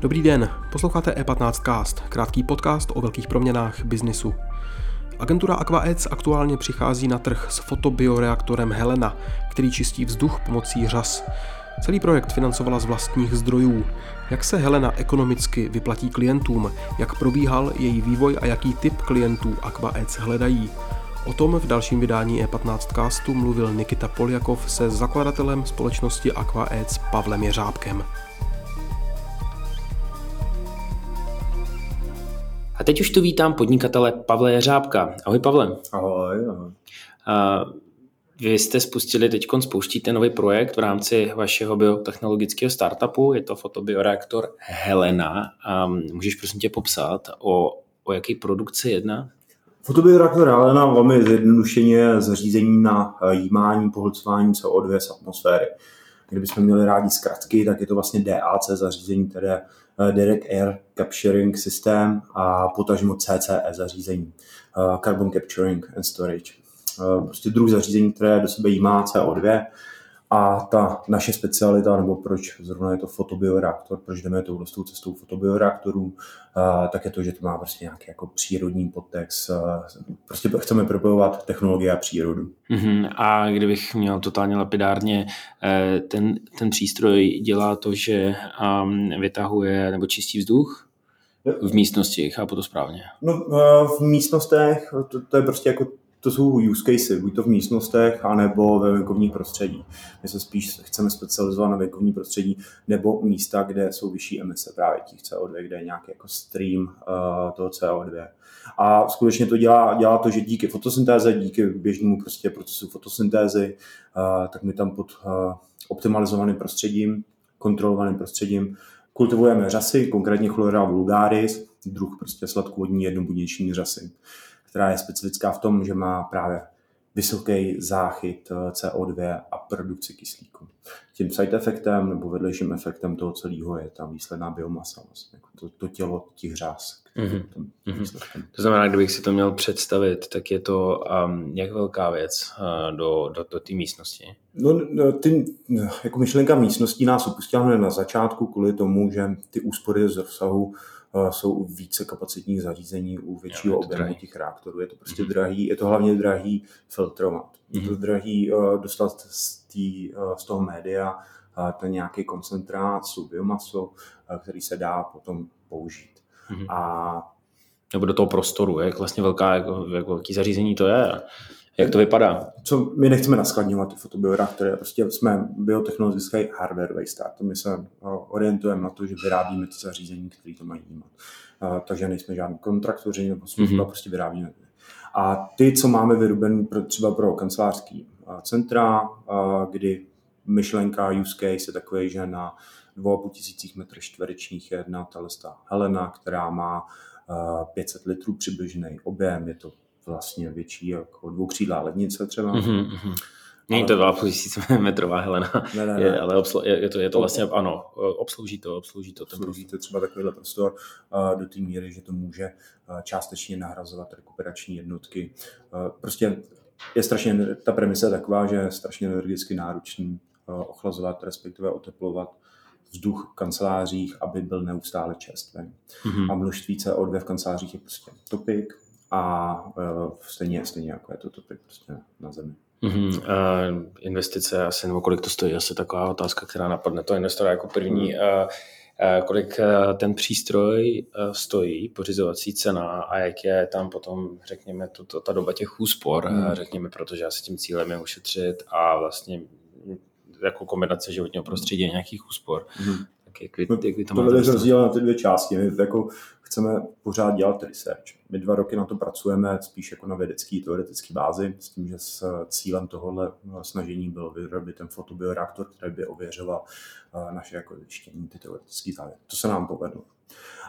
Dobrý den, posloucháte E15cast, krátký podcast o velkých proměnách biznisu. Agentura AquaEdge aktuálně přichází na trh s fotobioreaktorem Helena, který čistí vzduch pomocí řas. Celý projekt financovala z vlastních zdrojů. Jak se Helena ekonomicky vyplatí klientům, jak probíhal její vývoj a jaký typ klientů AquaEdge hledají. O tom v dalším vydání E15 castu mluvil Nikita Poljakov se zakladatelem společnosti AquaEdge Pavlem Jeřábkem. A teď už tu vítám podnikatele Pavle Jeřábka. Ahoj Pavle. Ahoj, ahoj. A vy jste spustili, teď spouštíte nový projekt v rámci vašeho biotechnologického startupu, je to fotobioreaktor Helena. A můžeš prosím tě popsat, o, o jaký produkci jedná? Fotobioreaktor Helena velmi zjednodušeně zařízení na jímání, pohlcování CO2 z atmosféry. Kdybychom měli rádi zkratky, tak je to vlastně DAC zařízení, které Eh, Direct Air Capturing System a potažmo CCE zařízení, eh, Carbon Capturing and Storage. Eh, prostě druh zařízení, které do sebe jímá CO2 a ta naše specialita, nebo proč zrovna je to fotobioreaktor, proč jdeme tou tou cestou fotobioreaktorů, tak je to, že to má prostě nějaký jako přírodní podtext. Prostě chceme propojovat technologie a přírodu. Uh-huh. A kdybych měl totálně lapidárně, eh, ten, ten přístroj dělá to, že vytahuje nebo čistí vzduch v místnosti, chápu to správně? No, eh, v místnostech, to, to je prostě jako to jsou use cases, buď to v místnostech, anebo ve venkovních prostředí. My se spíš chceme specializovat na venkovní prostředí nebo místa, kde jsou vyšší emise právě těch CO2, kde je nějaký jako stream uh, toho CO2. A skutečně to dělá, dělá to, že díky fotosyntéze, díky běžnému prostě procesu fotosyntézy, uh, tak my tam pod uh, optimalizovaným prostředím, kontrolovaným prostředím kultivujeme řasy, konkrétně chlorella vulgaris, druh prostě sladkovodní jednobuněční řasy která je specifická v tom, že má právě vysoký záchyt eh, CO2 a produkci kyslíku. Tím side efektem nebo vedlejším efektem toho celého je ta výsledná biomasa, vlastně, jako to, to tělo těch řás. Mm-hmm. To znamená, kdybych si to měl představit, tak je to um, jak velká věc uh, do, do, do té místnosti? No, no, ty, jako myšlenka místností nás opustila na začátku kvůli tomu, že ty úspory z rozsahu jsou u více kapacitních zařízení, u většího jo, objemu těch reaktorů. Je to prostě mm-hmm. drahý, je to hlavně drahý filtrovat. Mm-hmm. Je to mhm. drahý uh, dostat z, tý, uh, z toho média uh, ten nějaký koncentrát, uh, který se dá potom použít. Mm-hmm. A nebo do toho prostoru, jak vlastně velká, jak, jak velký zařízení to je. Jak to vypadá? Co my nechceme naskladňovat ty fotobioreaktory, prostě jsme biotechnologický hardware start. My se orientujeme na to, že vyrábíme ty zařízení, které to mají. Eh, takže nejsme žádný kontraktoři nebo služba, mm-hmm. prostě vyrábíme. A ty, co máme vyrobený pro, třeba pro kancelářský centra, kdy myšlenka use case je takový, že na 2,5 tisících metrů čtverečních je jedna ta Helena, která má 500 litrů přibližný objem, je to vlastně větší jako dvoukřídlá lednice třeba. Mm-hmm. Není to 2,5 metrová Helena, ne, ne, ne. Je, ale obslu, je, je, to, je to vlastně, ano, obslouží to, obslouží to. Ten obslouží to třeba takovýhle prostor uh, do té míry, že to může uh, částečně nahrazovat rekuperační jednotky. Uh, prostě je strašně, ta premisa je taková, že je strašně energicky náročný ochlazovat, respektive oteplovat vzduch v kancelářích, aby byl neustále čerstvý. Mm-hmm. A množství CO2 v kancelářích je prostě topik, a uh, stejně, stejně jako je to topik prostě na zemi. Mm-hmm. Uh, investice asi, nebo kolik to stojí, asi taková otázka, která napadne to investora jako první. Mm. Uh, kolik ten přístroj stojí, pořizovací cena a jak je tam potom, řekněme, to, to, ta doba těch úspor, mm. uh, řekněme, protože asi tím cílem je ušetřit a vlastně jako kombinace životního prostředí a nějakých úspor. Mm. Tak jak vy, jak vy to máte? To na ty dvě části. My jako chceme pořád dělat research. My dva roky na to pracujeme spíš jako na vědecký, teoretický bázi, s tím, že s cílem tohohle snažení bylo vyrobit ten fotobioreaktor, který by ověřoval eh, naše jako zjištění, ty teoretické závěry. To se nám povedlo.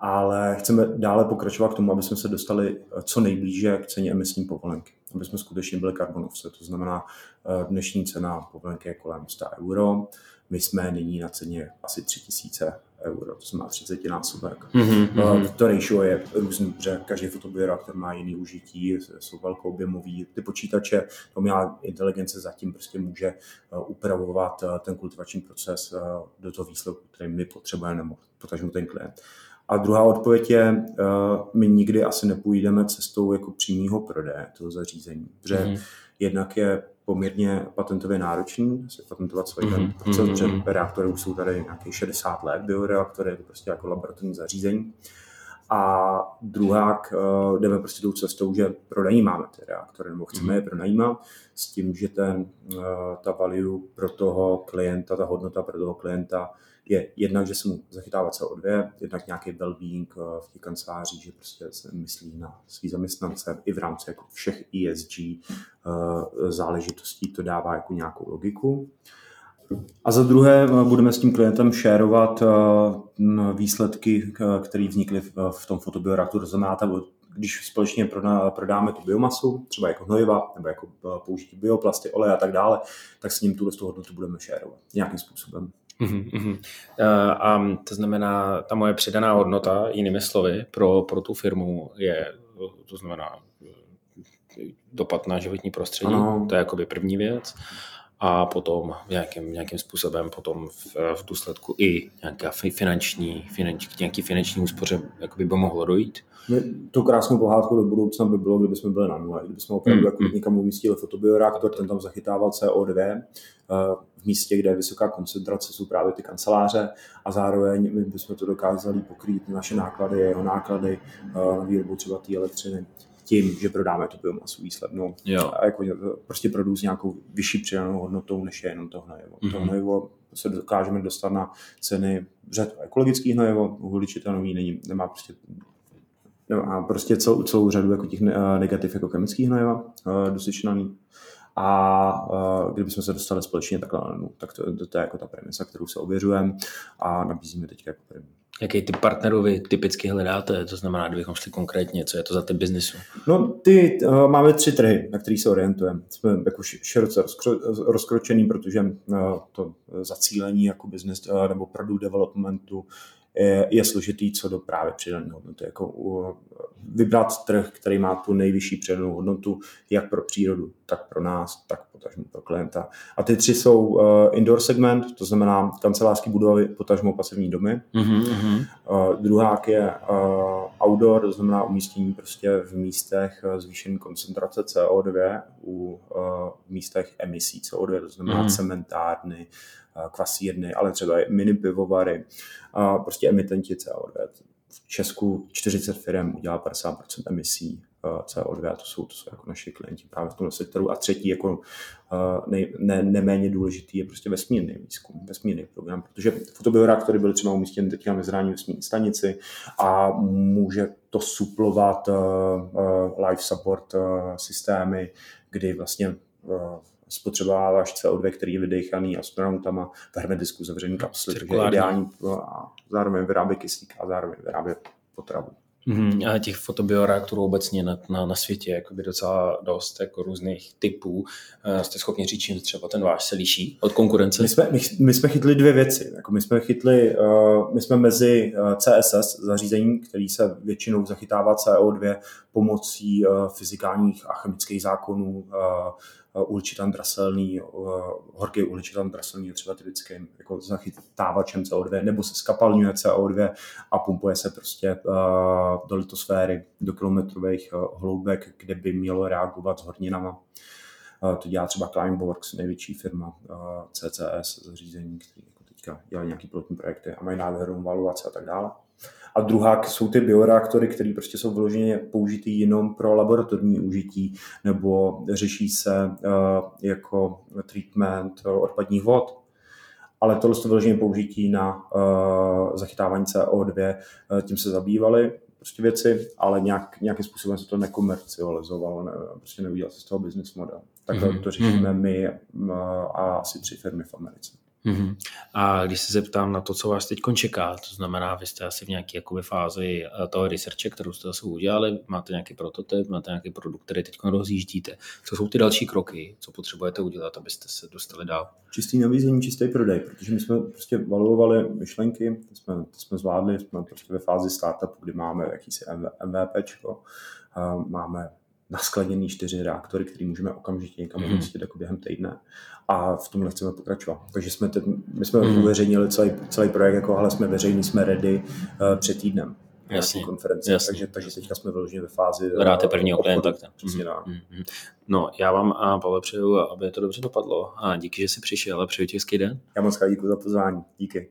Ale chceme dále pokračovat k tomu, aby jsme se dostali co nejblíže k ceně emisní povolenky, aby jsme skutečně byli karbonovce. To znamená, dnešní cena povolenky je kolem 100 euro, my jsme nyní na ceně asi 3000 euro, to znamená 30 násobek. Mm-hmm. To ratio je různý, protože každý fotobioreaktor má jiný užití, jsou velkoobjemový. Ty počítače, to měla inteligence zatím prostě může eh, upravovat eh, ten kultivační proces do toho výsledku, který my potřebujeme, nebo potažmo ten klient. A druhá odpověď je, my nikdy asi nepůjdeme cestou jako přímého prodeje toho zařízení, protože mm-hmm. jednak je poměrně patentově náročný, si patentovat svůj mm-hmm. proces, protože mm-hmm. reaktory už jsou tady nějakých 60 let, bioreaktory, je to prostě jako laboratorní zařízení. A druhá, uh, jdeme prostě tou cestou, že pronajímáme ty reaktory, nebo chceme mm-hmm. je pronajímat s tím, že ten, uh, ta value pro toho klienta, ta hodnota pro toho klienta je jednak, že se mu zachytává CO2, jednak nějaký well-being eh, v těch kancelářích, že prostě se myslí na svý zaměstnance i v rámci jako všech ESG eh, záležitostí to dává jako nějakou logiku. A za druhé eh, budeme s tím klientem šérovat výsledky, které vznikly v tom fotobioreaktoru. To znamená, když společně prodáme tu biomasu, třeba jako hnojiva, nebo jako použití bioplasty, oleje a tak dále, tak s ním tu hodnotu budeme šérovat nějakým způsobem. Uh-huh. A to znamená, ta moje přidaná hodnota, jinými slovy, pro, pro tu firmu je, to znamená dopad na životní prostředí, ano. to je jakoby první věc a potom nějakým, nějakým způsobem potom v, v důsledku i nějaká finanční, finanč, nějaký finanční úspoře jakoby by mohlo dojít. My, tu krásnou pohádku do budoucna by bylo, kdyby jsme byli na nule, kdyby jsme opravdu mm, jako mm. někam umístili fotobioreaktor, ten tam zachytával CO2 eh, v místě, kde je vysoká koncentrace, jsou právě ty kanceláře a zároveň my bychom to dokázali pokrýt naše náklady, jeho náklady eh, na výrobu třeba té elektřiny tím, že prodáme tu biomasu výslednou. Jo. A jako prostě produkt s nějakou vyšší přidanou hodnotou, než je jenom to hnojivo. Mm-hmm. To hnojivo se dokážeme dostat na ceny řad ekologický hnojivo, uhličitelný není, nemá prostě No a prostě celou, celou řadu jako těch negativ jako chemických hnojiva dosyčnaný. A kdybychom se dostali společně takhle no, tak to, to, to, je jako ta premisa, kterou se ověřujeme a nabízíme teď jako první. Jaký ty partnerů vy typicky hledáte? To znamená, kdybychom šli konkrétně, co je to za ty biznisu? No, ty, uh, máme tři trhy, na který se orientujeme. Jsme jako široce rozkro, rozkročený, protože uh, to zacílení jako business uh, nebo product developmentu je složitý co do právě přidané hodnoty. Jako vybrat trh, který má tu nejvyšší přidanou hodnotu, jak pro přírodu, tak pro nás, tak potažmo pro klienta. A ty tři jsou uh, indoor segment, to znamená kancelářské budovy, potažmo pasivní domy. Mm-hmm. Uh, druhák je uh, outdoor, to znamená umístění prostě v místech zvýšené koncentrace CO2 u uh, místech emisí CO2, to znamená mm-hmm. cementárny, kvasírny, ale třeba i mini pivovary, a prostě emitenti CO2. V Česku 40 firm udělá 50% emisí eh, CO2, to jsou, to jsou jako naši klienti právě v tomto sektoru. A třetí, jako nej, ne, neméně důležitý, je prostě vesmírný výzkum, vesmírný program, protože fotobioreaktory byly třeba umístěny teď na mezinárodní vesmírné stanici a může to suplovat uh, uh, life support uh, systémy, kdy vlastně spotřebováváš CO2, který je vydechaný astronautama v hermeticku zavřený kapsli, takže ideální a zároveň vyrábí kyslík a zároveň vyrábí potravu. Mm-hmm. A těch fotobioreaktorů obecně na, na, na světě by docela dost jako různých typů. Uh, jste schopni říct, čím třeba ten váš se liší od konkurence? My jsme, my, my jsme chytli dvě věci. Jako my jsme chytli, uh, my jsme mezi uh, CSS zařízením, který se většinou zachytává CO2 pomocí uh, fyzikálních a chemických zákonů, uh, uhličitan draselný, horký uhličitan draselný je třeba typickým jako zachytávačem CO2, nebo se skapalňuje CO2 a pumpuje se prostě do litosféry, do kilometrových hloubek, kde by mělo reagovat s horninama. To dělá třeba Climeworks, největší firma CCS zařízení, který jako teďka dělají nějaký pilotní projekty a mají nádhernou valuaci a tak dále. A druhá jsou ty bioreaktory, které prostě jsou vyloženě použitý jenom pro laboratorní užití nebo řeší se uh, jako treatment odpadních vod. Ale tohle je vyloženě použití na uh, zachytávání CO2, uh, tím se zabývali prostě věci, ale nějak, nějakým způsobem se to nekomercializovalo, ne, prostě neudělal se z toho business model. Tak mm-hmm. to řešíme my a asi tři firmy v Americe. Mm-hmm. A když se zeptám na to, co vás teď čeká, to znamená, vy jste asi v nějaké jakoby, fázi eh, toho researche, kterou jste asi udělali, máte nějaký prototyp, máte nějaký produkt, který teď rozjíždíte. Co jsou ty další kroky, co potřebujete udělat, abyste se dostali dál? Čistý nabízení, čistý prodej, protože my jsme prostě valuovali myšlenky, to jsme, to jsme zvládli, jsme prostě ve fázi startupu, kdy máme jakýsi MVPčko, máme naskladněný čtyři reaktory, které můžeme okamžitě někam mm. umístit jako během týdne. A v tomhle chceme pokračovat. Takže jsme, teď, my jsme mm. uveřejnili celý, celý projekt, jako ale jsme veřejní, jsme ready uh, před týdnem. Jasně, konferenci. Jasně. Takže, takže teďka jsme vyloženě ve fázi. Hráte prvního klienta. Přesně mm, mm, No, já vám, a Pavel, přeju, aby to dobře dopadlo. A díky, že jsi přišel a přeju ti hezký den. Já moc děkuji za pozvání. Díky.